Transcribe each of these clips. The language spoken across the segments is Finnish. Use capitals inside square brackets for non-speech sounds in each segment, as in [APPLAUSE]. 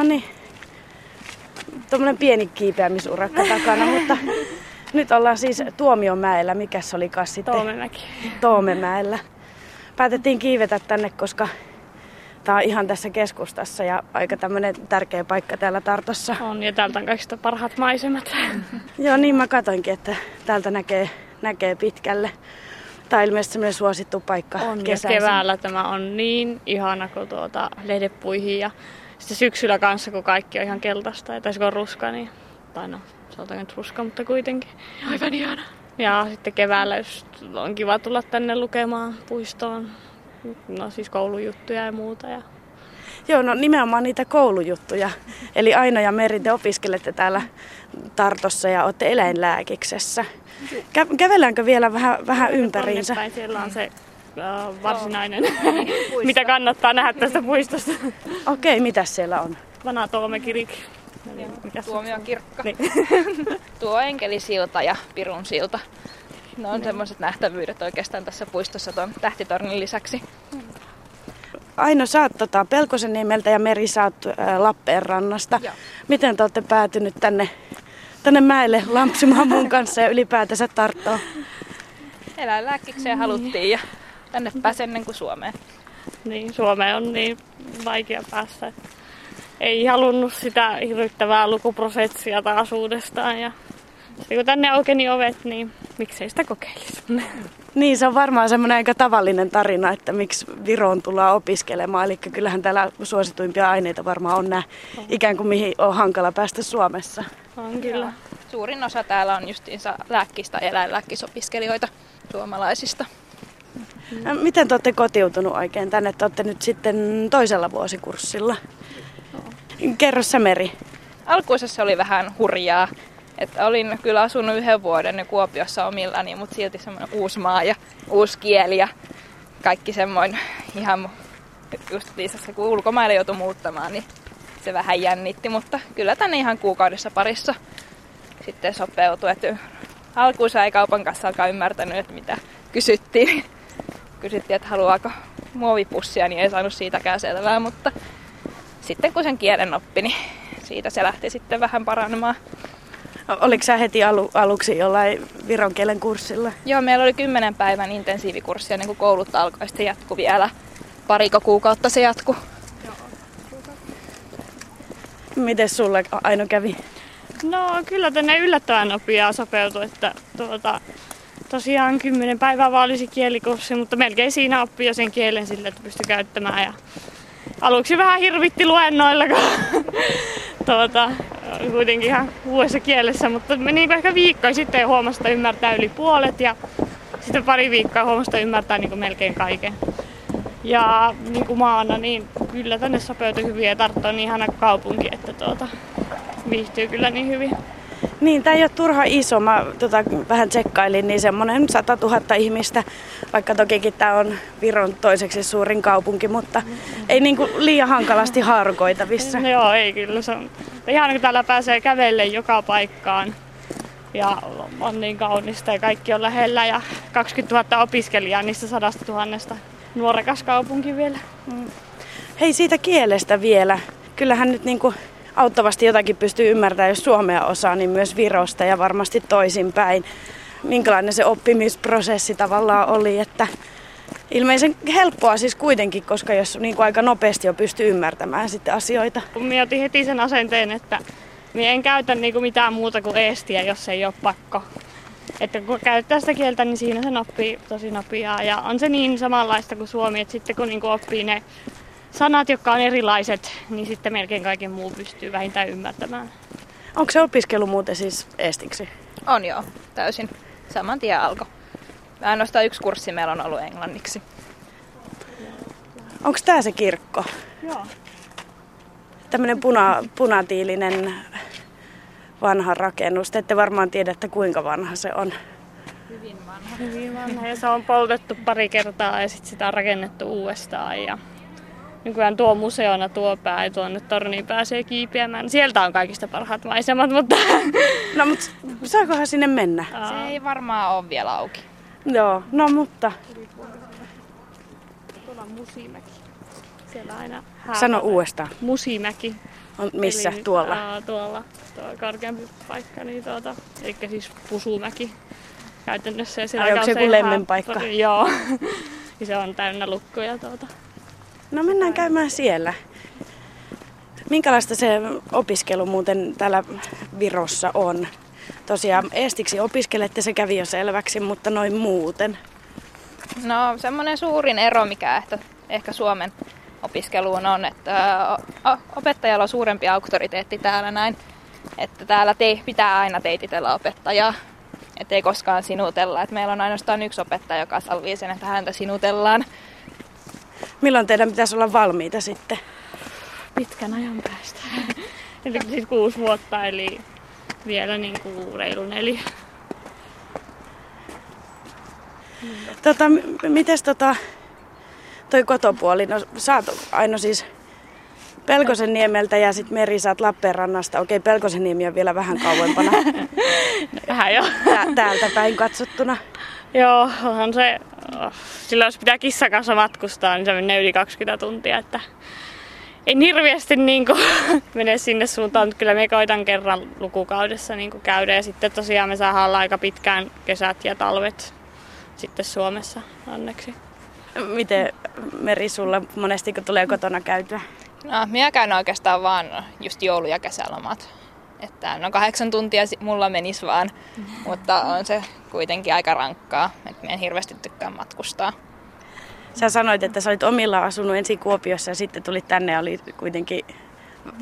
No niin. Tuommoinen pieni kiipeämisurakka takana, mutta nyt ollaan siis Tuomiomäellä. Mikä se oli sitten? Toomemäki. Toomemäellä. Päätettiin kiivetä tänne, koska Tämä on ihan tässä keskustassa ja aika tämmöinen tärkeä paikka täällä Tartossa. On ja täältä on kaikista parhaat maisemat. Joo, niin mä katoinkin, että täältä näkee, näkee pitkälle. Tämä on ilmeisesti semmoinen suosittu paikka on, kesäisin. keväällä tämä on niin ihana, kun tuota lehdepuihin ja sitten syksyllä kanssa, kun kaikki on ihan keltaista ja kun on ruska, niin, tai no, se on nyt ruska, mutta kuitenkin. Aivan ihana. Ja sitten keväällä, jos on kiva tulla tänne lukemaan puistoon, no siis koulujuttuja ja muuta. Ja... Joo, no nimenomaan niitä koulujuttuja. Eli Aino ja Meri, te opiskelette täällä Tartossa ja olette eläinlääkiksessä. Kä- kävelläänkö vielä vähän, vähän ympäriinsä? Siellä on se uh, varsinainen, [LAUGHS] mitä kannattaa nähdä tästä puistosta. [LAUGHS] Okei, okay, mitä siellä on? Vana Toomekirik. Tuomion kirkko. Niin. [LAUGHS] Tuo enkelisilta ja pirun silta. Ne on semmoiset nähtävyydet oikeastaan tässä puistossa tuon tähtitornin lisäksi. Aino, sä oot tota, Pelkosen niemeltä ja Meri, sä oot ää, Lappeenrannasta. Joo. Miten te olette päätynyt tänne, tänne mäelle lampsimaan mun kanssa ja ylipäätänsä Tarttoon? Eläinlääkikseen haluttiin ja tänne pääsen ennen kuin Suomeen. Niin, Suomeen on niin vaikea päästä. Ei halunnut sitä hirvittävää lukuprosessia taas uudestaan ja sitten kun tänne aukeni ovet, niin miksei sitä kokeilisi. [LAUGHS] Niin, se on varmaan semmoinen aika tavallinen tarina, että miksi Viroon tullaan opiskelemaan. Eli kyllähän täällä suosituimpia aineita varmaan on nämä ikään kuin mihin on hankala päästä Suomessa. On kyllä. Suurin osa täällä on justiinsa lääkkistä ja eläinlääkkisopiskelijoita suomalaisista. Miten te olette kotiutunut oikein tänne? Te olette nyt sitten toisella vuosikurssilla. No. Kerro sä Meri. Alkuisessa oli vähän hurjaa. Että olin kyllä asunut yhden vuoden Kuopiossa omillani, mutta silti semmoinen uusi maa ja uusi kieli ja kaikki semmoinen ihan just lisässä, kun ulkomaille joutui muuttamaan, niin se vähän jännitti, mutta kyllä tänne ihan kuukaudessa parissa sitten sopeutui. Että alkuunsa ei kaupan kanssa alkaa ymmärtänyt, että mitä kysyttiin. Kysyttiin, että haluaako muovipussia, niin ei saanut siitäkään selvää, mutta sitten kun sen kielen oppi, niin siitä se lähti sitten vähän paranemaan. Oliko sä heti alu, aluksi jollain viron kielen kurssilla? Joo, meillä oli kymmenen päivän intensiivikurssi ennen kuin koulut alkoi. Sitten jatkui vielä pariko kuukautta se jatkuu. Miten sulle Aino kävi? No kyllä tänne yllättävän nopeaa sopeutui, että tuota, tosiaan kymmenen päivää vaan olisi kielikurssi, mutta melkein siinä oppii jo sen kielen sille, että pystyi käyttämään. Ja aluksi vähän hirvitti luennoilla, kun [LAUGHS] tuota, kuitenkin ihan uudessa kielessä, mutta meni niin ehkä viikko sitten huomasta ymmärtää yli puolet ja sitten pari viikkoa huomasta ymmärtää niin kuin melkein kaiken. Ja niin kuin maana, niin kyllä tänne sopeutui hyvin ja Tarttu on niin ihana kaupunki, että tuota, viihtyy kyllä niin hyvin. Niin, tämä ei ole turha iso. Mä tota, vähän tsekkailin, niin semmoinen 100 000 ihmistä, vaikka tokikin tämä on Viron toiseksi suurin kaupunki, mutta ei niinku liian hankalasti haarukoitavissa. No, [LAUGHS] joo, ei kyllä. Se on ihan kun täällä pääsee kävelle joka paikkaan ja on niin kaunista ja kaikki on lähellä ja 20 000 opiskelijaa niistä sadasta tuhannesta. Nuorekas kaupunki vielä. Mm. Hei siitä kielestä vielä. Kyllähän nyt niinku auttavasti jotakin pystyy ymmärtämään, jos suomea osaa, niin myös Virosta ja varmasti toisinpäin. Minkälainen se oppimisprosessi tavallaan oli, että ilmeisen helppoa siis kuitenkin, koska jos niin kuin aika nopeasti jo pystyy ymmärtämään sitten asioita. Minä otin heti sen asenteen, että minä en käytä niin kuin mitään muuta kuin eestiä, jos ei ole pakko. Että kun käyttää sitä kieltä, niin siinä se oppii tosi nopeaa. Ja on se niin samanlaista kuin suomi, että sitten kun niin kuin oppii ne sanat, jotka on erilaiset, niin sitten melkein kaiken muu pystyy vähintään ymmärtämään. Onko se opiskelu muuten siis estiksi? On joo, täysin. Saman tien alkoi. Ainoastaan yksi kurssi meillä on ollut englanniksi. Onko tämä se kirkko? Joo. Tämmöinen puna, punatiilinen vanha rakennus. Te ette varmaan tiedä, että kuinka vanha se on. Hyvin vanha. Hyvin vanha ja se on poltettu pari kertaa ja sitten sitä on rakennettu uudestaan. Ja nykyään tuo museona tuo pää ja tuonne torniin pääsee kiipeämään. Sieltä on kaikista parhaat maisemat, mutta... [LAUGHS] No, mutta saakohan sinne mennä? Se ei varmaan ole vielä auki. Joo, no mutta... Tuolla on Musimäki. Siellä aina hääpä. Sano uudestaan. Musimäki. On missä? Eli, tuolla? Aa, tuolla, tuo korkeampi paikka, niin tuota, eli siis Pusumäki käytännössä. Ja siellä Ai, onko se joku ihan- lemmenpaikka? [LAUGHS] Joo, ja se on täynnä lukkoja tuota. No mennään käymään siellä. Minkälaista se opiskelu muuten täällä Virossa on? Tosiaan estiksi opiskelette, se kävi jo selväksi, mutta noin muuten. No semmoinen suurin ero, mikä ehkä, ehkä Suomen opiskeluun on, että opettajalla on suurempi auktoriteetti täällä näin. Että täällä te, pitää aina teititellä opettajaa, ettei koskaan sinutella. Et meillä on ainoastaan yksi opettaja, joka salvii sen, että häntä sinutellaan. Milloin teidän pitäisi olla valmiita sitten? Pitkän ajan päästä. [LAUGHS] eli siis kuusi vuotta, eli vielä niin kuin reilu neljä. Tota, m- mites tota, toi kotopuoli? No sä oot Aino siis Pelkosen niemeltä ja sitten Meri sä oot Lappeenrannasta. Okei, Pelkosen niemi on vielä vähän kauempana [LAUGHS] Vähän jo. Tä- täältä päin katsottuna. Joo, onhan se, silloin jos pitää kissan kanssa matkustaa, niin se menee yli 20 tuntia, että en hirveästi niin kuin, [LAUGHS] mene sinne suuntaan, mutta kyllä me koitan kerran lukukaudessa niin kuin käydä ja sitten tosiaan me saadaan olla aika pitkään kesät ja talvet sitten Suomessa onneksi. Miten Meri sulla monesti kun tulee kotona käytyä? No, minä käyn oikeastaan vaan just joulu- ja kesälomat. Että no kahdeksan tuntia mulla menisi vaan, [LAUGHS] mutta on se kuitenkin aika rankkaa. Että en hirveästi tykkää matkustaa. Sä sanoit, että sä olit omilla asunut ensin Kuopiossa ja sitten tulit tänne ja oli kuitenkin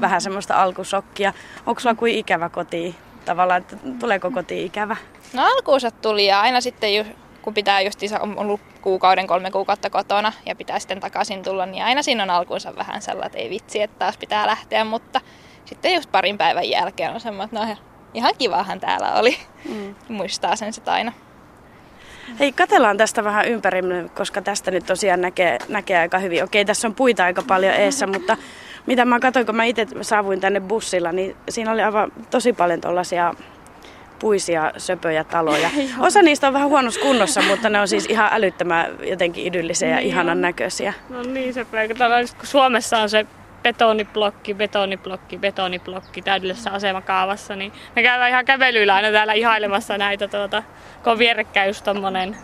vähän semmoista alkusokkia. Onko sulla kuin ikävä koti? Tavallaan, että tuleeko koti ikävä? No alkuunsa tuli ja aina sitten ju, kun pitää just on ollut kuukauden, kolme kuukautta kotona ja pitää sitten takaisin tulla, niin aina siinä on alkuunsa vähän sellainen, että ei vitsi, että taas pitää lähteä, mutta sitten just parin päivän jälkeen on semmoinen, että no ihan kivahan täällä oli. Mm. Muistaa sen sitten aina. Hei, katellaan tästä vähän ympäri, koska tästä nyt tosiaan näkee, näkee aika hyvin. Okei, tässä on puita aika paljon eessä, mutta mitä mä katsoin, kun mä itse saavuin tänne bussilla, niin siinä oli aivan tosi paljon tuollaisia puisia, söpöjä taloja. [LAUGHS] Osa niistä on vähän huonossa kunnossa, mutta ne on siis ihan älyttömän jotenkin idyllisiä ja Niin ihanan näköisiä. No niin, se kun Suomessa on se betoniblokki, betoniblokki, betoniblokki täydellisessä asemakaavassa, niin me käydään ihan kävelyillä aina täällä ihailemassa näitä, tuota, kun on vierekkäin just tommonen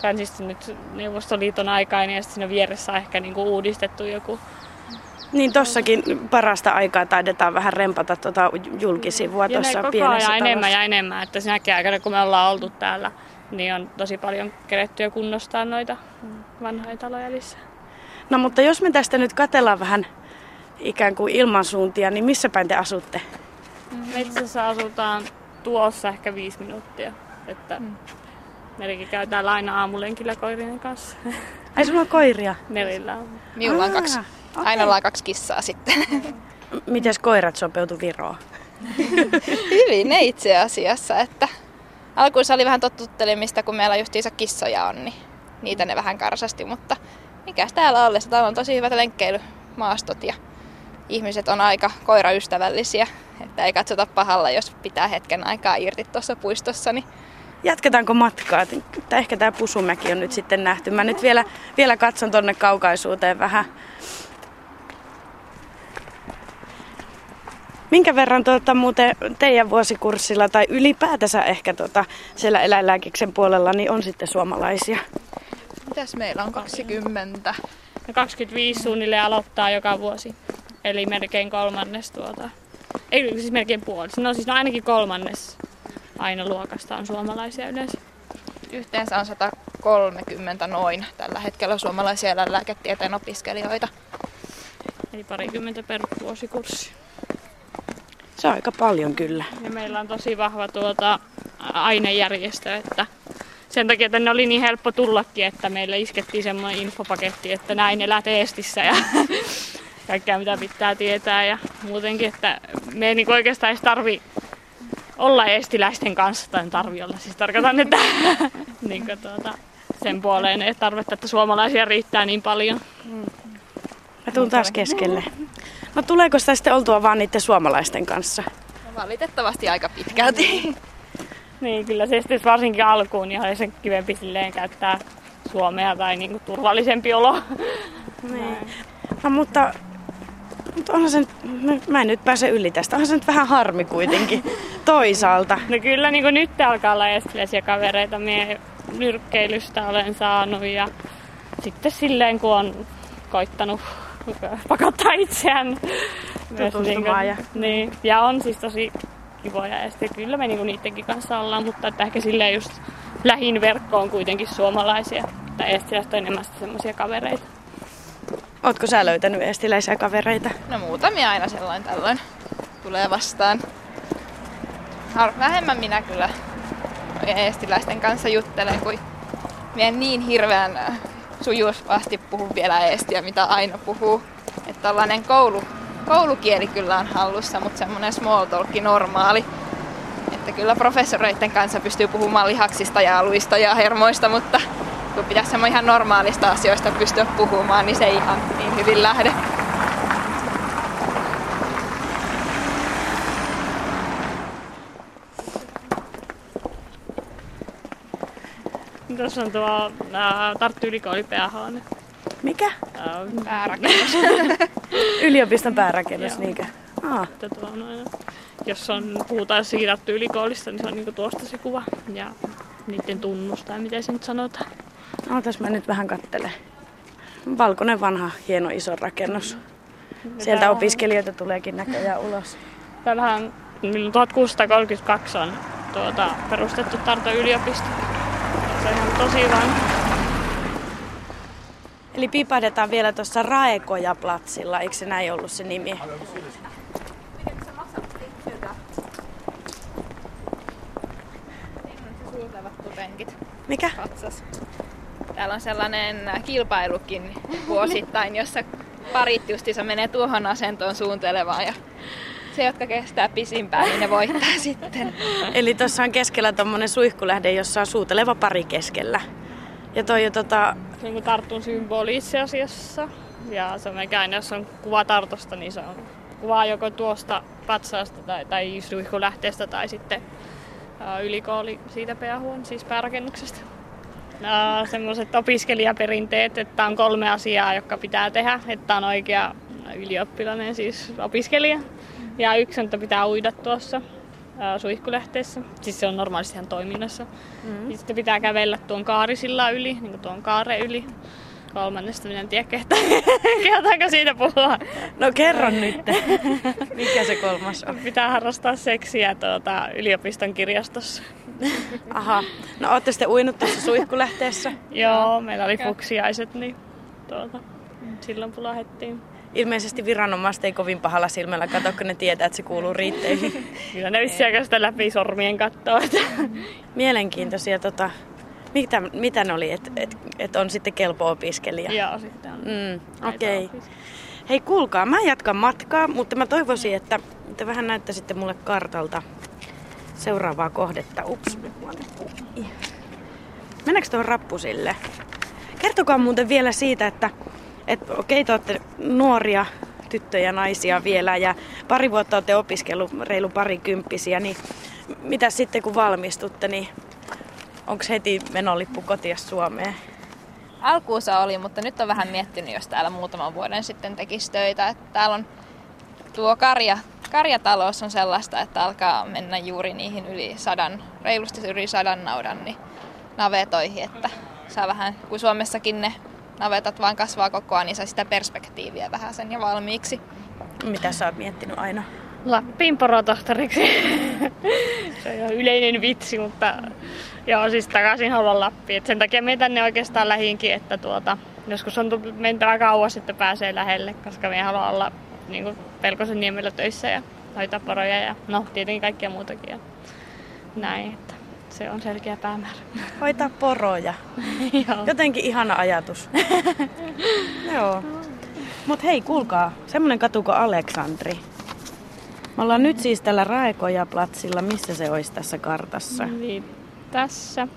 Tämä on siis nyt Neuvostoliiton aikainen ja sitten siinä vieressä on ehkä niinku uudistettu joku. Niin tossakin parasta aikaa taidetaan vähän rempata tuota julkisivua Ja tuossa koko pienessä ajan talossa. enemmän ja enemmän, että sinäkin aikana kun me ollaan oltu täällä, niin on tosi paljon keretty jo kunnostaa noita vanhoja taloja lisää. No mutta jos me tästä nyt katellaan vähän ikään kuin ilmansuuntia, niin missä päin te asutte? Metsässä asutaan tuossa ehkä viisi minuuttia. Että Mm. Merikin käy täällä aina aamulenkillä koirien kanssa. [LAUGHS] Ai sulla on koiria. Merillä on. Minulla on kaksi. okei. Aina ollaan kaksi kissaa sitten. Mites koirat sopeutu Viroon? [LAUGHS] Hyvin ne itse asiassa, että alkuun se oli vähän totuttelemista, kun meillä justiinsa kissoja on, niin niitä ne vähän karsasti, mutta mikäs täällä ollessa, täällä on tosi hyvät lenkkeilymaastot ja ihmiset on aika koiraystävällisiä, että ei katsota pahalla, jos pitää hetken aikaa irti tuossa puistossa, niin Jatketaanko matkaa? Tai ehkä tämä Pusumäki on nyt sitten nähty. Mä nyt vielä, vielä katson tonne kaukaisuuteen vähän. Minkä verran tuota, muuten teidän vuosikurssilla tai ylipäätänsä ehkä tuota, siellä eläinlääkiksen puolella niin on sitten suomalaisia? mitäs meillä on 20? Ja 25 suunnilleen aloittaa joka vuosi. Eli melkein kolmannes tuota. Ei siis melkein puolis. No siis no ainakin kolmannes aina luokasta on suomalaisia yleensä. Yhteensä on 130 noin tällä hetkellä suomalaisia eläinlääketieteen opiskelijoita. Eli parikymmentä per vuosikurssi. Se on aika paljon kyllä. Ja meillä on tosi vahva tuota ainejärjestö, että sen takia tänne oli niin helppo tullakin, että meille iskettiin semmoinen infopaketti, että näin elät Eestissä ja [LAUGHS] kaikkea mitä pitää tietää ja muutenkin, että me ei niinku oikeastaan edes tarvi olla eestiläisten kanssa, tai tarvi olla, siis tarkoitan, että [LAUGHS] niin tuota, sen puoleen ei tarvetta, että suomalaisia riittää niin paljon. Mä tuun taas keskelle. No tuleeko sitä sitten oltua vaan niiden suomalaisten kanssa? No, valitettavasti aika pitkälti. [LAUGHS] Niin, kyllä se sitten varsinkin alkuun niin oli se kivempi silleen käyttää suomea tai niinku turvallisempi olo. Niin. No mutta Mutta onhan se nyt, mä en nyt pääse yli tästä. Onhan se nyt vähän harmi kuitenkin [LAUGHS] toisaalta. No kyllä niin nyt alkaa olla estiläisiä kavereita. Mie nyrkkeilystä olen saanut ja sitten silleen kun on koittanut pakottaa itseään tutustumaan. Ja... Niin, ja on siis tosi kivoja ja sitten kyllä me niinku niidenkin kanssa ollaan, mutta että ehkä silleen just lähin verkkoon kuitenkin suomalaisia. Tai eestiläiset on enemmän semmoisia kavereita. Ootko sä löytänyt estiläisiä kavereita? No muutamia aina sellainen tällöin tulee vastaan. Vähemmän minä kyllä eestiläisten kanssa juttelen, kuin minä niin hirveän äh, sujuvasti puhu vielä eestiä, mitä aina puhuu. Että tällainen koulu, koulukieli kyllä on hallussa, mutta semmoinen small talk normaali. Että kyllä professoreiden kanssa pystyy puhumaan lihaksista ja aluista ja hermoista, mutta kun pitäisi ihan normaalista asioista pystyä puhumaan, niin se ei ihan niin hyvin lähde. Tässä on tuo ää, Tarttu Ylikooli päähaane. Mikä? Ää, päärakennus. [LAUGHS] Yliopiston päärakennus, niinkö? Ah. Tuo on aina, jos on, puhutaan siitä Tarttu Ylikoolista, niin se on niinku tuosta se kuva. Ja niiden tunnus tai miten se nyt sanotaan. Ootas mä nyt vähän kattele. Valkoinen vanha hieno iso rakennus. Sieltä opiskelijoita tuleekin näköjään ulos. Täällähän 1632 on tuota, perustettu Tarton yliopisto. Se on ihan tosi vanha. Eli pipahdetaan vielä tuossa Raekoja-platsilla, eikö se näin ollut se nimi? Mikä? Patsas. Täällä on sellainen kilpailukin vuosittain, jossa parit justiinsa menee tuohon asentoon suuntelemaan ja se, jotka kestää pisimpään, niin ne voittaa [LAUGHS] sitten. Eli tuossa on keskellä tuommoinen suihkulähde, jossa on suuteleva pari keskellä. Ja toi jo tota... Se on tartun symboli itse asiassa. Ja se on mekään, jos on kuva tartosta, niin se on kuva joko tuosta patsaasta tai, tai suihkulähteestä tai sitten ylikooli siitä päähuon, siis päärakennuksesta. Semmoiset opiskelijaperinteet, että on kolme asiaa, jotka pitää tehdä. Että on oikea ylioppilainen, siis opiskelija. Ja yksi on, että pitää uida tuossa suihkulähteessä. Siis se on normaalisti ihan toiminnassa. Mm. Ja sitten pitää kävellä tuon kaarisilla yli, niin kuin tuon kaaren yli. Kolmannesta minä en tiedä, kehtaa, [LAUGHS] kehtaanko siitä puhua. No kerro nyt. [LAUGHS] Mikä se kolmas on? Pitää harrastaa seksiä tuota, yliopiston kirjastossa. [LAUGHS] Aha. No ootte sitten uinut tässä suihkulähteessä? Joo, meillä oli fuksiaiset, niin tuota, silloin pulahettiin. Ilmeisesti viranomaiset ei kovin pahalla silmällä katso, kun ne tietää, että se kuuluu riitteihin. Kyllä ne vissi aika sitä läpi sormien kattoa. Mielenkiintoisia tota, mitä, mitä ne oli, että et, et on sitten kelpo opiskelija? Joo, sitten on. Mm, Okei. Okay. Hei kuulkaa, mä jatkan matkaa, mutta mä toivoisin, että te vähän näyttäisitte mulle kartalta seuraavaa kohdetta. Ups, Mennäänkö tuohon rappusille? Kertokaa muuten vielä siitä, että et, okei, te olette nuoria tyttöjä, naisia vielä ja pari vuotta olette opiskellut reilu parikymppisiä, niin mitä sitten kun valmistutte, niin Onko heti menolippu kotia Suomeen? Alkuussa oli, mutta nyt on vähän miettinyt, jos täällä muutaman vuoden sitten tekisi töitä. Että täällä on tuo karja, karjatalous on sellaista, että alkaa mennä juuri niihin yli sadan, reilusti yli sadan naudan niin navetoihin, että saa vähän, kun Suomessakin ne navetat vaan kasvaa koko ajan, niin saa sitä perspektiiviä vähän sen ja valmiiksi. Mitä sä oot miettinyt aina? Lappiin porotohtoriksi. [LAUGHS] se on ihan yleinen vitsi, mutta joo, siis takaisin haluan Lappiin. Et sen takia me tänne oikeastaan lähinkin, että tuota, joskus on mentävä kauas, että pääsee lähelle, koska me haluaa olla niin kuin Pelkosen niemellä töissä ja hoitaa poroja ja no tietenkin kaikkia muutakin. Ja näin, että se on selkeä päämäärä. [LAUGHS] Hoitaa poroja. [LAUGHS] Jotenkin ihana ajatus. [LAUGHS] Joo. Mut hei, kuulkaa, semmonen katu kuin Aleksandri. Me ollaan nyt siis tällä Raekoja-platsilla. Missä se olisi tässä kartassa? Niin, tässä.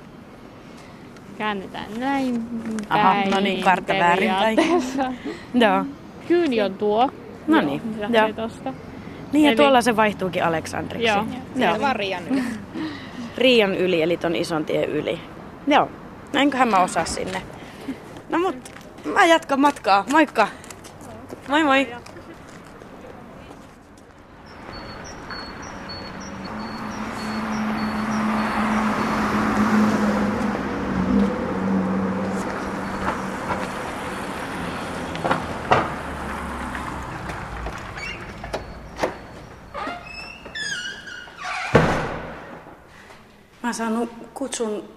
Käännetään näin Aha, no niin, kartta väärin. [LAUGHS] Joo. Kyyni on tuo. No niin, joo. Tosta. Niin, ja eli... tuolla se vaihtuukin Aleksandriksi. Joo, joo. vaan Riian yli. [LAUGHS] Riian yli, eli ton ison tien yli. Joo, no enköhän mä osaa sinne. No mut, mä jatkan matkaa. Moikka! Moi moi! Oon saanut kutsun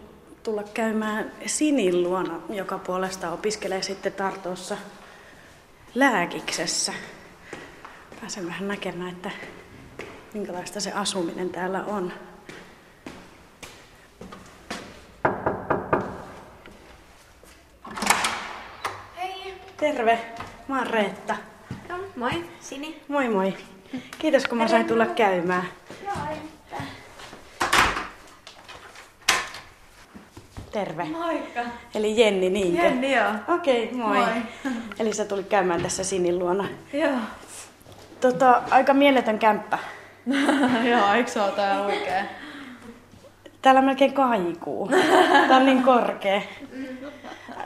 tulla käymään Sinin luona, joka puolesta opiskelee sitten Tartossa lääkiksessä. Pääsen vähän näkemään, että minkälaista se asuminen täällä on. Hei. Terve, mä oon Reetta. No, moi, Sini. Moi moi. Kiitos kun mä sain tulla käymään. Terve. Moikka. Eli Jenni niinkö? Jenni, joo. Okei, okay, moi. Moi. [LAUGHS] Eli sä tulit käymään tässä Sinin luona. Joo. Tota, aika mieletön kämppä. [LAUGHS] joo, eikö se ole tää oikee? Täällä melkein kaikuu. Tää on niin korkea.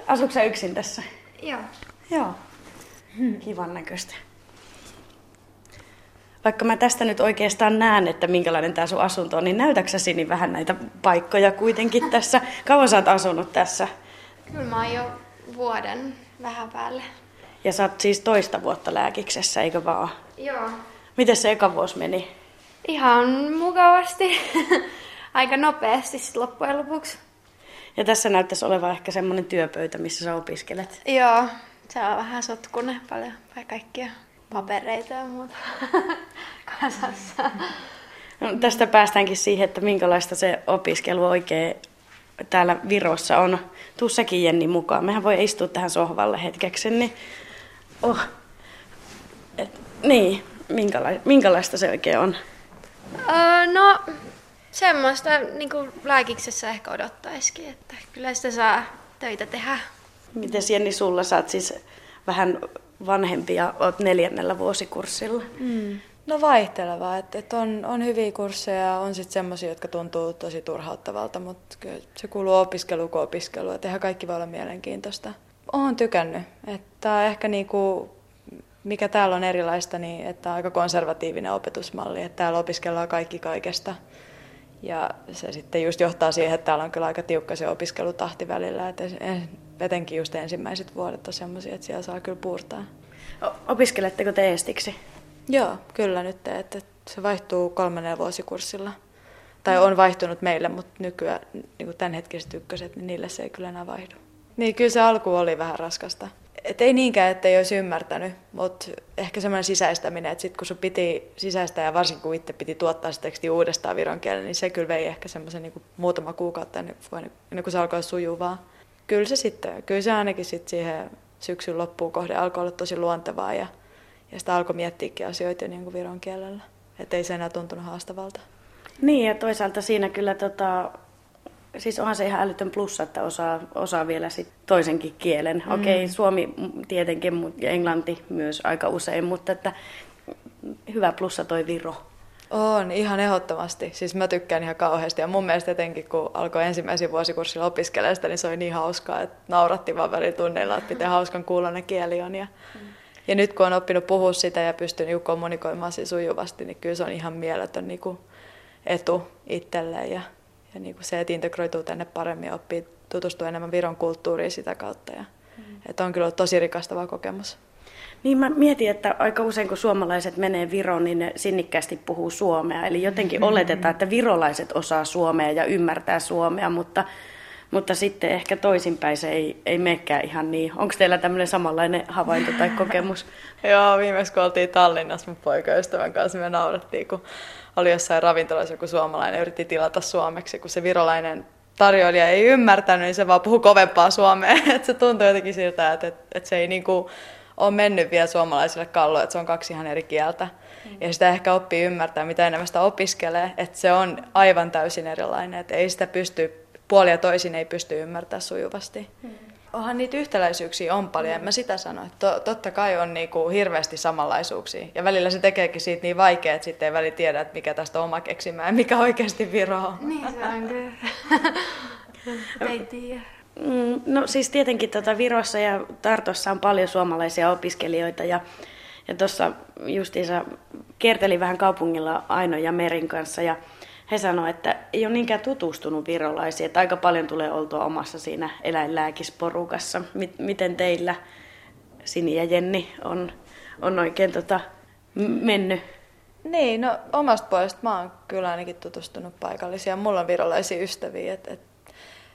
Asuuko sä yksin tässä? Joo. Joo. Kivan näköistä. Vaikka mä tästä nyt oikeastaan näen, että minkälainen tämä sun asunto on, niin näytäksä Sini vähän näitä paikkoja kuitenkin [LAUGHS] tässä? Kauan sä oot asunut tässä? Kyllä mä oon jo vuoden vähän päälle. Ja sä oot siis toista vuotta lääkiksessä, eikö vaan? Joo. Miten se eka vuosi meni? Ihan mukavasti. [LAUGHS] Aika nopeasti sit loppujen lopuksi. Ja tässä näyttäisi olevan ehkä semmoinen työpöytä, missä sä opiskelet. Joo. Se on vähän sotkunen paljon kaikkia papereita ja muuta [LAUGHS] kasassa. No, tästä päästäänkin siihen, että minkälaista se opiskelu oikein täällä Virossa on. Tussakin Jenni mukaan. Mehän voi istua tähän sohvalle hetkeksi. Niin, oh. Et, niin, minkäla- minkälaista se oikein on? Öö, no, semmoista niin kuin lääkiksessä ehkä odottaisikin, että kyllä sitä saa töitä tehdä. Miten Jenni sulla? Oot siis vähän vanhempi ja oot neljännellä vuosikurssilla. Mm. No vaihtelevaa, että et on, on hyviä kursseja ja on sitten semmoisia, jotka tuntuu tosi turhauttavalta, mutta kyllä se kuuluu opiskelu kuin opiskelu, että eihän kaikki voi olla mielenkiintoista. Olen tykännyt, että ehkä niinku, mikä täällä on erilaista, niin että on aika konservatiivinen opetusmalli, että täällä opiskellaan kaikki kaikesta. Ja se sitten just johtaa siihen, että täällä on kyllä aika tiukka se opiskelutahti välillä, että etenkin just ensimmäiset vuodet on semmoisia, että siellä saa kyllä puurtaa. Opiskeletteko te estiksi? Joo, kyllä nyt, että se vaihtuu kolmannella vuosikurssilla. Tai on vaihtunut meille, mutta nykyään niin tämänhetkiset ykköset, niin niille se ei kyllä enää vaihdu. Niin kyllä se alku oli vähän raskasta. Et ei niinkään, että ei olisi ymmärtänyt, mutta ehkä semmoinen sisäistäminen, että sitten kun sun piti sisäistää ja varsinkin kun itse piti tuottaa se teksti uudestaan viron kielen, niin se kyllä vei ehkä semmoisen niin muutama kuukautta ennen, ennen kuin se alkoi sujuvaa. Kyllä se sitten, kyllä se ainakin sitten siihen syksyn loppuun kohde alkoi olla tosi luontevaa ja, ja sitä alkoi miettiäkin asioita niin kuin viron kielellä. Että ei se enää tuntunut haastavalta. Niin ja toisaalta siinä kyllä tota, siis onhan se ihan älytön plussa, että osaa, osaa vielä sit toisenkin kielen. Mm. Okei, okay, suomi tietenkin ja englanti myös aika usein, mutta että hyvä plussa toi Viro. On, ihan ehdottomasti. Siis mä tykkään ihan kauheasti. Ja mun mielestä etenkin, kun alkoi ensimmäisen vuosikurssilla opiskelemaan sitä, niin se oli niin hauskaa, että nauratti vaan välillä tunneilla, että miten hauskan kuulonen kieli on. Ja, mm. ja nyt kun on oppinut puhua sitä ja pystyy niin kommunikoimaan siinä sujuvasti, niin kyllä se on ihan mieletön niin kuin etu itselleen. Ja, ja niin kuin se, että integroituu tänne paremmin ja oppii tutustua enemmän Viron kulttuuriin sitä kautta. Ja, mm. että on kyllä tosi rikastava kokemus. Niin mä mietin, että aika usein kun suomalaiset menee Viroon, niin ne sinnikkäästi puhuu suomea. Eli jotenkin mm-hmm. oletetaan, että virolaiset osaa suomea ja ymmärtää suomea, mutta, mutta sitten ehkä toisinpäin se ei, ei menekään ihan niin. Onko teillä tämmöinen samanlainen havainto tai kokemus? [LAUGHS] Joo, viimeksi kun oltiin Tallinnassa mun poikaystävän kanssa, me naurattiin, kun oli jossain ravintolassa joku suomalainen, yritti tilata suomeksi, kun se virolainen tarjoilija ei ymmärtänyt, niin se vaan puhuu kovempaa suomea. [LAUGHS] että se tuntui jotenkin siltä, että, että, että se ei niinku on mennyt vielä suomalaisille kalloille, että se on kaksi ihan eri kieltä. Mm. Ja sitä ehkä oppii ymmärtää, mitä enemmän sitä opiskelee, että se on aivan täysin erilainen, että ei sitä pysty, puolia toisin ei pysty ymmärtämään sujuvasti. Mm. Onhan niitä yhtäläisyyksiä on paljon, en mä sitä sano. To, totta kai on niinku hirveästi samanlaisuuksia. Ja välillä se tekeekin siitä niin vaikea, että sitten ei väli tiedä, että mikä tästä on oma keksimään ja mikä oikeasti Viro on. Niin se on kyllä. [LAUGHS] ei tiedä. Mm, no siis tietenkin tota Virossa ja Tartossa on paljon suomalaisia opiskelijoita ja, ja tuossa justiinsa kierteli vähän kaupungilla Aino ja Merin kanssa ja he sanoivat, että ei ole niinkään tutustunut virolaisiin, että aika paljon tulee oltua omassa siinä eläinlääkisporukassa. Miten teillä, Sini ja Jenni, on, on oikein tota mennyt? Niin, no omasta puolesta mä oon kyllä ainakin tutustunut paikallisia. Mulla on virolaisia ystäviä. Et, et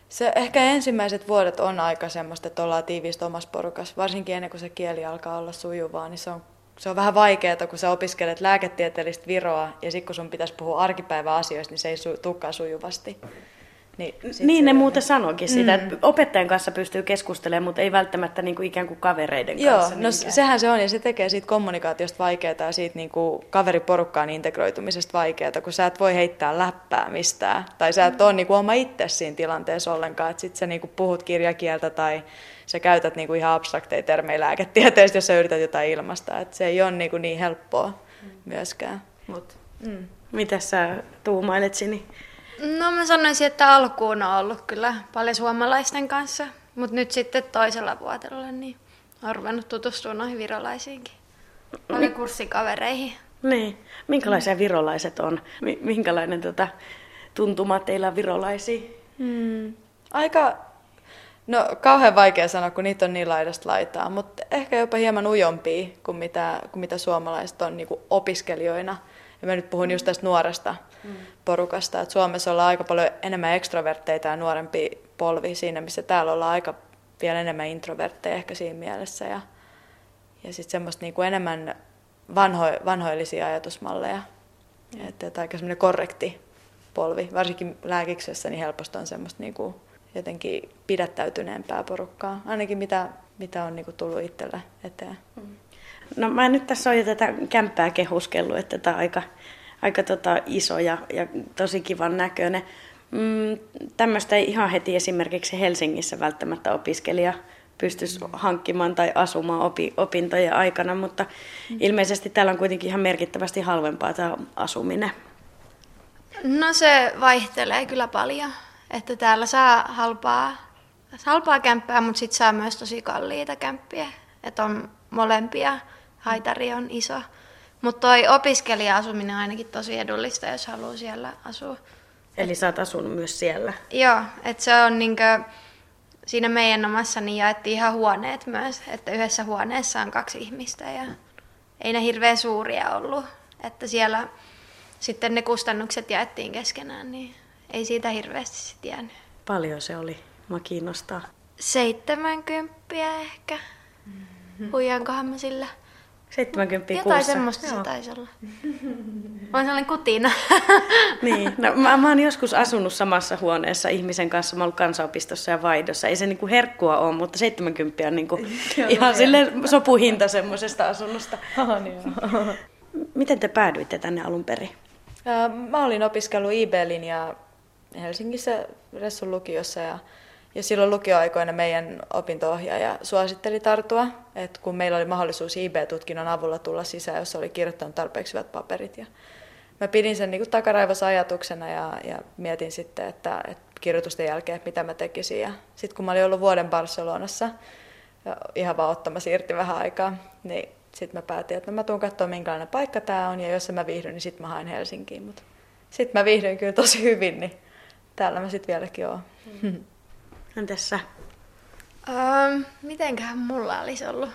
se ehkä ensimmäiset vuodet on aika semmoista, että ollaan tiiviistä omassa porukassa. Varsinkin ennen kuin se kieli alkaa olla sujuvaa, niin se on, se on vähän vaikeaa, kun sä opiskelet lääketieteellistä viroa ja sitten kun sun pitäisi puhua arkipäiväasioista, niin se ei su, tukkaa sujuvasti. Niin, niin ne muuten sanoikin sitä, mm. että opettajan kanssa pystyy keskustelemaan, mutta ei välttämättä niin kuin ikään kuin kavereiden Joo, kanssa. Joo, no sehän se on ja se tekee siitä kommunikaatiosta vaikeaa ja siitä niin kuin kaveriporukkaan integroitumisesta vaikeaa, kun sä et voi heittää läppää mistään. Tai sä et ole niin kuin oma itse siinä tilanteessa ollenkaan, että sit sä niin kuin puhut kirjakieltä tai sä käytät niin kuin ihan abstrakteja termejä lääketieteestä, jos sä yrität jotain ilmasta. Että se ei ole niin, kuin niin helppoa mm. myöskään. Mut, mm. Mitä sä tuumailet, Sini? No mä sanoisin, että alkuun on ollut kyllä paljon suomalaisten kanssa, mutta nyt sitten toisella vuotella niin olen ruvennut tutustua noihin virolaisiinkin. Paljon kurssikavereihin. Niin. Minkälaisia virolaiset on? Minkälainen tota, tuntuma teillä on virolaisia? Hmm. Aika, no kauhean vaikea sanoa, kun niitä on niin laidasta laitaa, mutta ehkä jopa hieman ujompia kuin mitä, kuin mitä suomalaiset on niin kuin opiskelijoina. Ja mä nyt puhun just tästä nuoresta mm. porukasta, että Suomessa ollaan aika paljon enemmän ekstrovertteita ja nuorempi polvi siinä, missä täällä ollaan aika vielä enemmän introvertteja ehkä siinä mielessä. Ja, ja sitten semmoista niinku enemmän vanho, vanhoillisia ajatusmalleja. Mm. Että, että aika semmoinen korrekti polvi, varsinkin lääkiksessä, niin helposti on semmoista niinku jotenkin pidättäytyneempää porukkaa, ainakin mitä, mitä on niinku tullut itselle eteen. Mm. No mä nyt tässä on jo tätä kämppää kehuskellut, että tämä on aika, aika tota iso ja, ja tosi kivan näköinen. Mm, tämmöistä ei ihan heti esimerkiksi Helsingissä välttämättä opiskelija pystyisi hankkimaan tai asumaan opi, opintojen aikana, mutta mm. ilmeisesti täällä on kuitenkin ihan merkittävästi halvempaa tämä asuminen. No se vaihtelee kyllä paljon, että täällä saa halpaa, halpaa kämppää, mutta sitten saa myös tosi kalliita kämppiä, että on molempia haitari on iso. Mutta toi opiskelija-asuminen on ainakin tosi edullista, jos haluaa siellä asua. Eli sä oot asunut myös siellä? Joo, että se on niinkö, siinä meidän omassa niin jaettiin ihan huoneet myös, että yhdessä huoneessa on kaksi ihmistä ja ei ne hirveän suuria ollut, että siellä sitten ne kustannukset jaettiin keskenään, niin ei siitä hirveästi sitten jäänyt. Paljon se oli, mä kiinnostaa. 70 ehkä. Mm-hmm. Huijankohan mä sillä? 70 Jotain kuussa. semmoista Joo. se taisi olla. Mä oon sellainen kutina. [LAUGHS] niin, no, mä, mä oon joskus asunut samassa huoneessa ihmisen kanssa, mä oon kansanopistossa ja vaihdossa. Ei se niinku herkkua ole, mutta 70 on niinku [LAUGHS] ihan sille sopuhinta semmoisesta asunnosta. [LAUGHS] Niin Miten te päädyitte tänne alun perin? Mä olin opiskellut IB-linjaa Helsingissä Ressun lukiossa ja ja silloin lukioaikoina meidän opintoohjaaja suositteli tartua, että kun meillä oli mahdollisuus IB-tutkinnon avulla tulla sisään, jos oli kirjoittanut tarpeeksi hyvät paperit. Ja mä pidin sen niin takaraivossa ajatuksena ja, ja mietin sitten, että, että kirjoitusten jälkeen, mitä mä tekisin. Ja sitten kun mä olin ollut vuoden Barcelonassa, ja ihan vaan ottamassa irti vähän aikaa, niin sitten mä päätin, että no mä tuun katsoa, minkälainen paikka tämä on, ja jos mä viihdyn, niin sitten mä haen Helsinkiin. Mutta sitten mä viihdyin kyllä tosi hyvin, niin täällä mä sitten vieläkin oon. Mm. [LAUGHS] Entäs sä? Um, mitenköhän mulla olisi ollut?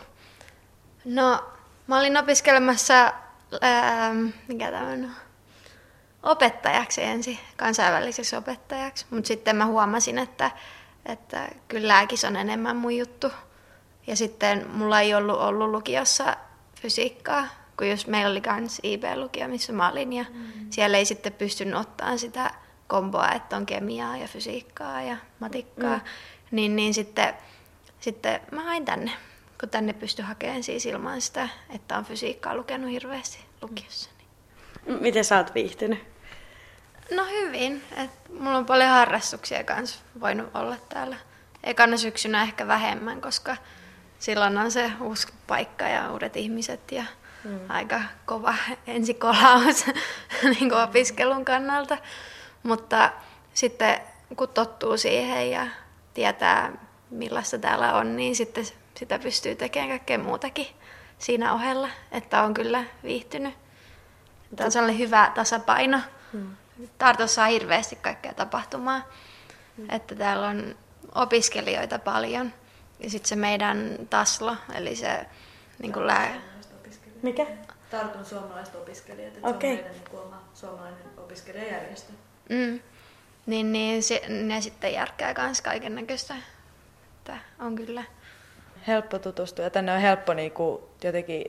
No, mä olin opiskelemassa, ähm, mikä tämä on, opettajaksi ensin, kansainväliseksi opettajaksi. Mutta sitten mä huomasin, että, että kylläkin on enemmän mun juttu. Ja sitten mulla ei ollut ollut lukiossa fysiikkaa, kun jos meillä oli kans IB-lukio, missä mä olin. Ja mm. siellä ei sitten pystynyt ottamaan sitä komboa, että on kemiaa ja fysiikkaa ja matikkaa, mm. niin, niin sitten, sitten mä hain tänne, kun tänne pystyi hakemaan siis ilman sitä, että on fysiikkaa lukenut hirveästi lukiossa. Niin. Miten sä oot viihtynyt? No hyvin. Et mulla on paljon harrastuksia kanssa voinut olla täällä. Ekana syksynä ehkä vähemmän, koska silloin on se uusi paikka ja uudet ihmiset ja mm. aika kova ensikolaus [LAUGHS] niin opiskelun kannalta. Mutta sitten kun tottuu siihen ja tietää millaista täällä on, niin sitten sitä pystyy tekemään kaikkea muutakin siinä ohella, että on kyllä viihtynyt. Tämä on sellainen hyvä tasapaino. Hmm. Tartossa on hirveästi kaikkea tapahtumaa. Hmm. Että täällä on opiskelijoita paljon. Ja sitten se meidän taslo, eli se niin kuin lää... Mikä? Tartun suomalaiset opiskelijat, että Okei. se on meidän niin oma suomalainen opiskelijajärjestö. Mm. Niin, niin se, ne sitten järkkää kans kaiken näköistä. On kyllä. Helppo tutustua ja tänne on helppo niinku jotenkin,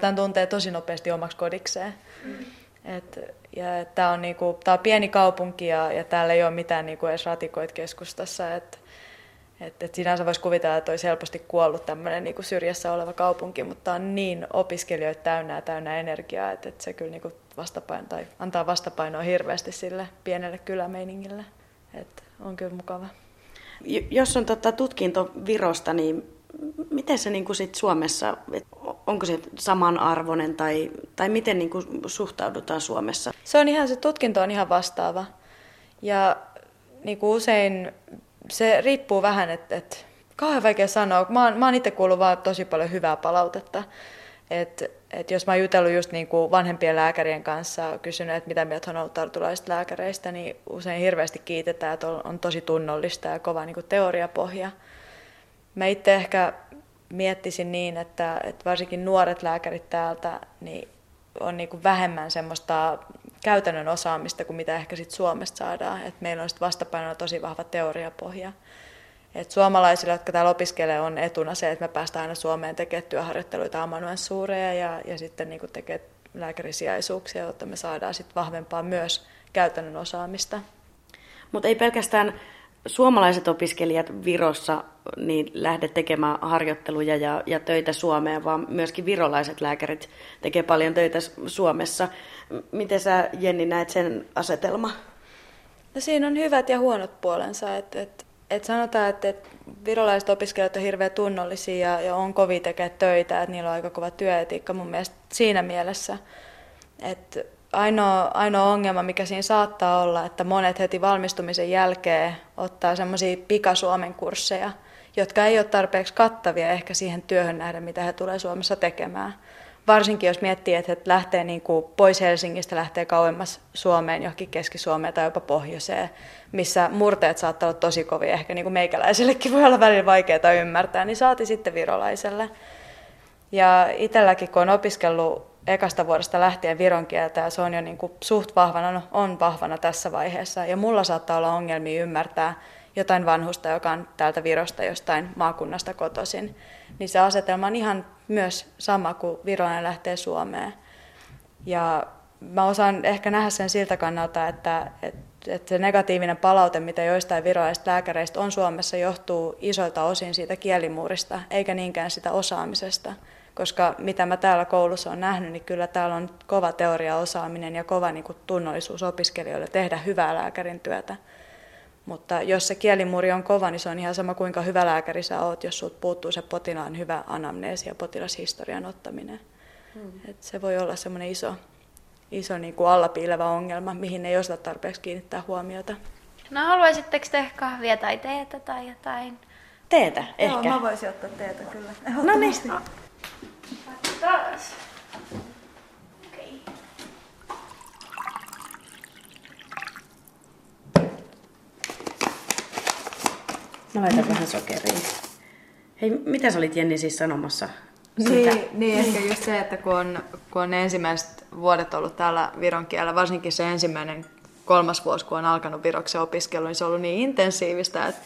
tämän tuntee tosi nopeasti omaksi kodikseen. Mm. Et, ja tämä on, niinku, tää on pieni kaupunki ja, ja täällä ei ole mitään niinku edes ratikoit keskustassa. Et, et, et sinänsä voisi kuvitella, että olisi helposti kuollut tämmöinen niinku syrjässä oleva kaupunki, mutta on niin opiskelijoita täynnä ja täynnä energiaa, että et se kyllä niinku vastapaino, tai antaa vastapainoa hirveästi sille pienelle kylämeiningille. Et on kyllä mukava. Jos on tota tutkinto Virosta, niin miten se niin kuin sit Suomessa, onko se samanarvoinen tai, tai miten niin kuin suhtaudutaan Suomessa? Se on ihan, se tutkinto on ihan vastaava. Ja niin kuin usein se riippuu vähän, että, että kauhean vaikea sanoa. Mä oon, mä oon itse kuullut vaan tosi paljon hyvää palautetta. Et, et jos mä oon jutellut just niin kuin vanhempien lääkärien kanssa, kysynyt, että mitä mieltä on ollut tartulaisista lääkäreistä, niin usein hirveästi kiitetään, että on, on tosi tunnollista ja kova niin kuin teoriapohja. Mä itse ehkä miettisin niin, että, että varsinkin nuoret lääkärit täältä niin on niin kuin vähemmän semmoista käytännön osaamista kuin mitä ehkä sit Suomesta saadaan. Et meillä on sit vastapainona tosi vahva teoriapohja. Et suomalaisille, jotka täällä opiskelee, on etuna se, että me päästään aina Suomeen tekemään työharjoitteluita amanuenssuureja ja, ja sitten niin tekemään lääkärisijaisuuksia, jotta me saadaan sit vahvempaa myös käytännön osaamista. Mutta ei pelkästään suomalaiset opiskelijat Virossa niin lähde tekemään harjoitteluja ja, ja töitä Suomeen, vaan myöskin virolaiset lääkärit tekee paljon töitä Suomessa. Miten sä, Jenni, näet sen asetelma? No siinä on hyvät ja huonot puolensa. Et, et, et sanotaan, että et virolaiset opiskelijat on hirveän tunnollisia ja, ja on kovin tekemään töitä, että niillä on aika kova työetiikka mun mielestä siinä mielessä. Että ainoa, ainoa ongelma, mikä siinä saattaa olla, että monet heti valmistumisen jälkeen ottaa semmoisia pikasuomen kursseja, jotka ei ole tarpeeksi kattavia ehkä siihen työhön nähden, mitä he tulee Suomessa tekemään. Varsinkin jos miettii, että he lähtee niin kuin pois Helsingistä, lähtee kauemmas Suomeen, johonkin Keski-Suomeen tai jopa pohjoiseen, missä murteet saattaa olla tosi kovia, ehkä niin kuin meikäläisellekin voi olla välillä vaikeaa ymmärtää, niin saati sitten virolaiselle. Ja itselläkin, kun on opiskellut ekasta vuodesta lähtien viron kieltä ja se on jo niin kuin suht vahvana, no, on vahvana tässä vaiheessa. Ja mulla saattaa olla ongelmia ymmärtää jotain vanhusta, joka on täältä Virosta jostain maakunnasta kotoisin. Niin se asetelma on ihan myös sama kuin virolainen lähtee Suomeen. Ja mä osaan ehkä nähdä sen siltä kannalta, että, että, että se negatiivinen palaute, mitä joistain virolaisista lääkäreistä on Suomessa, johtuu isoilta osin siitä kielimuurista, eikä niinkään sitä osaamisesta koska mitä mä täällä koulussa on nähnyt, niin kyllä täällä on kova teoriaosaaminen ja kova niin kuin, tunnollisuus opiskelijoille tehdä hyvää lääkärin työtä. Mutta jos se kielimuuri on kova, niin se on ihan sama kuinka hyvä lääkäri sä oot, jos sulta puuttuu se potilaan hyvä anamneesi ja potilashistorian ottaminen. Hmm. Et se voi olla semmoinen iso, iso niin kuin allapiilevä ongelma, mihin ei osata tarpeeksi kiinnittää huomiota. No haluaisitteko te kahvia tai teetä tai jotain? Teetä, ehkä. Joo, mä voisin ottaa teetä kyllä. No niin. Mä laitan vähän sokeria. Hei, mitä sä olit Jenni siis sanomassa? Niin, niin, ehkä just se, että kun on, kun on ensimmäiset vuodet ollut täällä viron kielellä, varsinkin se ensimmäinen kolmas vuosi, kun on alkanut viroksen opiskelu, niin se on ollut niin intensiivistä, että,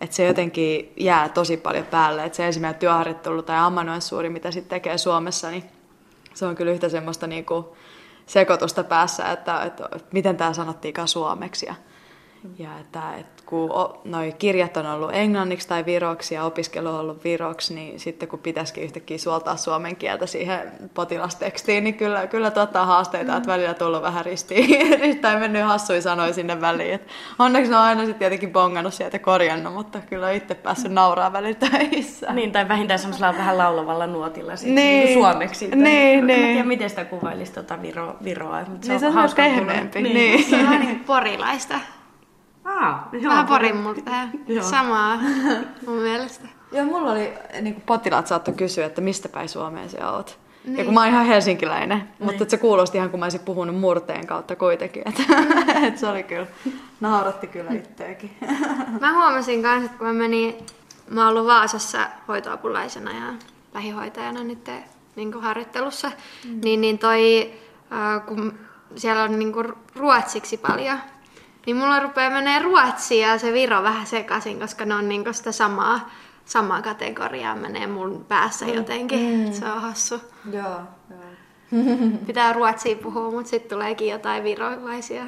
että se jotenkin jää tosi paljon päälle. Että se ensimmäinen työharjoittelu tai amanuenssuuri, mitä sitten tekee Suomessa, niin se on kyllä yhtä semmoista niinku sekoitusta päässä, että, että, että miten tämä sanottiinkaan suomeksi. Ja, ja että, että kun noi kirjat on ollut englanniksi tai viroksi ja opiskelu on ollut viroksi, niin sitten kun pitäisikin yhtäkkiä suoltaa suomen kieltä siihen potilastekstiin, niin kyllä, kyllä tuottaa haasteita, että välillä tullut vähän ristiin, [LAUGHS] tai mennyt hassuja sanoja sinne väliin. Et onneksi ne on aina sitten tietenkin bongannut sieltä ja korjannut, mutta kyllä on itse päässyt nauraa välillä töissä. Niin, tai vähintään semmoisella vähän laulavalla nuotilla sit, Niin. niin. suomeksi. Niin, en niin. tiedä, miten sitä kuvailisi tota Viro, Viroa. Mutta Niin se on hauska pehmeämpi. kuulla. Niin. Se on niin kuin porilaista. Aa, joo. Vähän porin mutta [LAUGHS] Joo. samaa [LAUGHS] mun mielestä. Joo, mulla oli, niin kuin potilaat saattoi kysyä, että mistä päin Suomeen sä oot. Niin. Ja kun mä oon ihan helsinkiläinen, niin. mutta että se kuulosti ihan kun mä olisin puhunut murteen kautta kuitenkin. Että, [LAUGHS] että se oli kyllä, nauratti kyllä itteekin. Mä huomasin kanssa, että kun mä menin, mä oon ollut Vaasassa hoitoapulaisena ja lähihoitajana nyt niin kuin harjoittelussa, mm. niin, niin toi, äh, kun siellä on niin kuin ruotsiksi paljon, niin mulla rupeaa menee ruotsi ja se viro vähän sekaisin, koska ne on niin sitä samaa, samaa kategoriaa menee mun päässä mm. jotenkin. Mm. Se on hassu. Joo, joo. [LAUGHS] Pitää ruotsia puhua, mutta sitten tuleekin jotain virovaisia.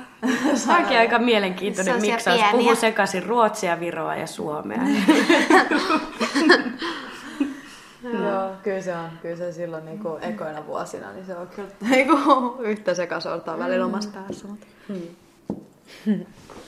Se onkin aika mielenkiintoinen miksaus. Puhuu sekaisin ruotsia, viroa ja suomea. [LAUGHS] Joo, kyllä se on. Kyllä se silloin niin kuin ekoina vuosina, niin se on kyllä [LAUGHS] niin kuin, yhtä sekasortoa välillä omassa päässä. Mutta. Hmm. 哼 [LAUGHS]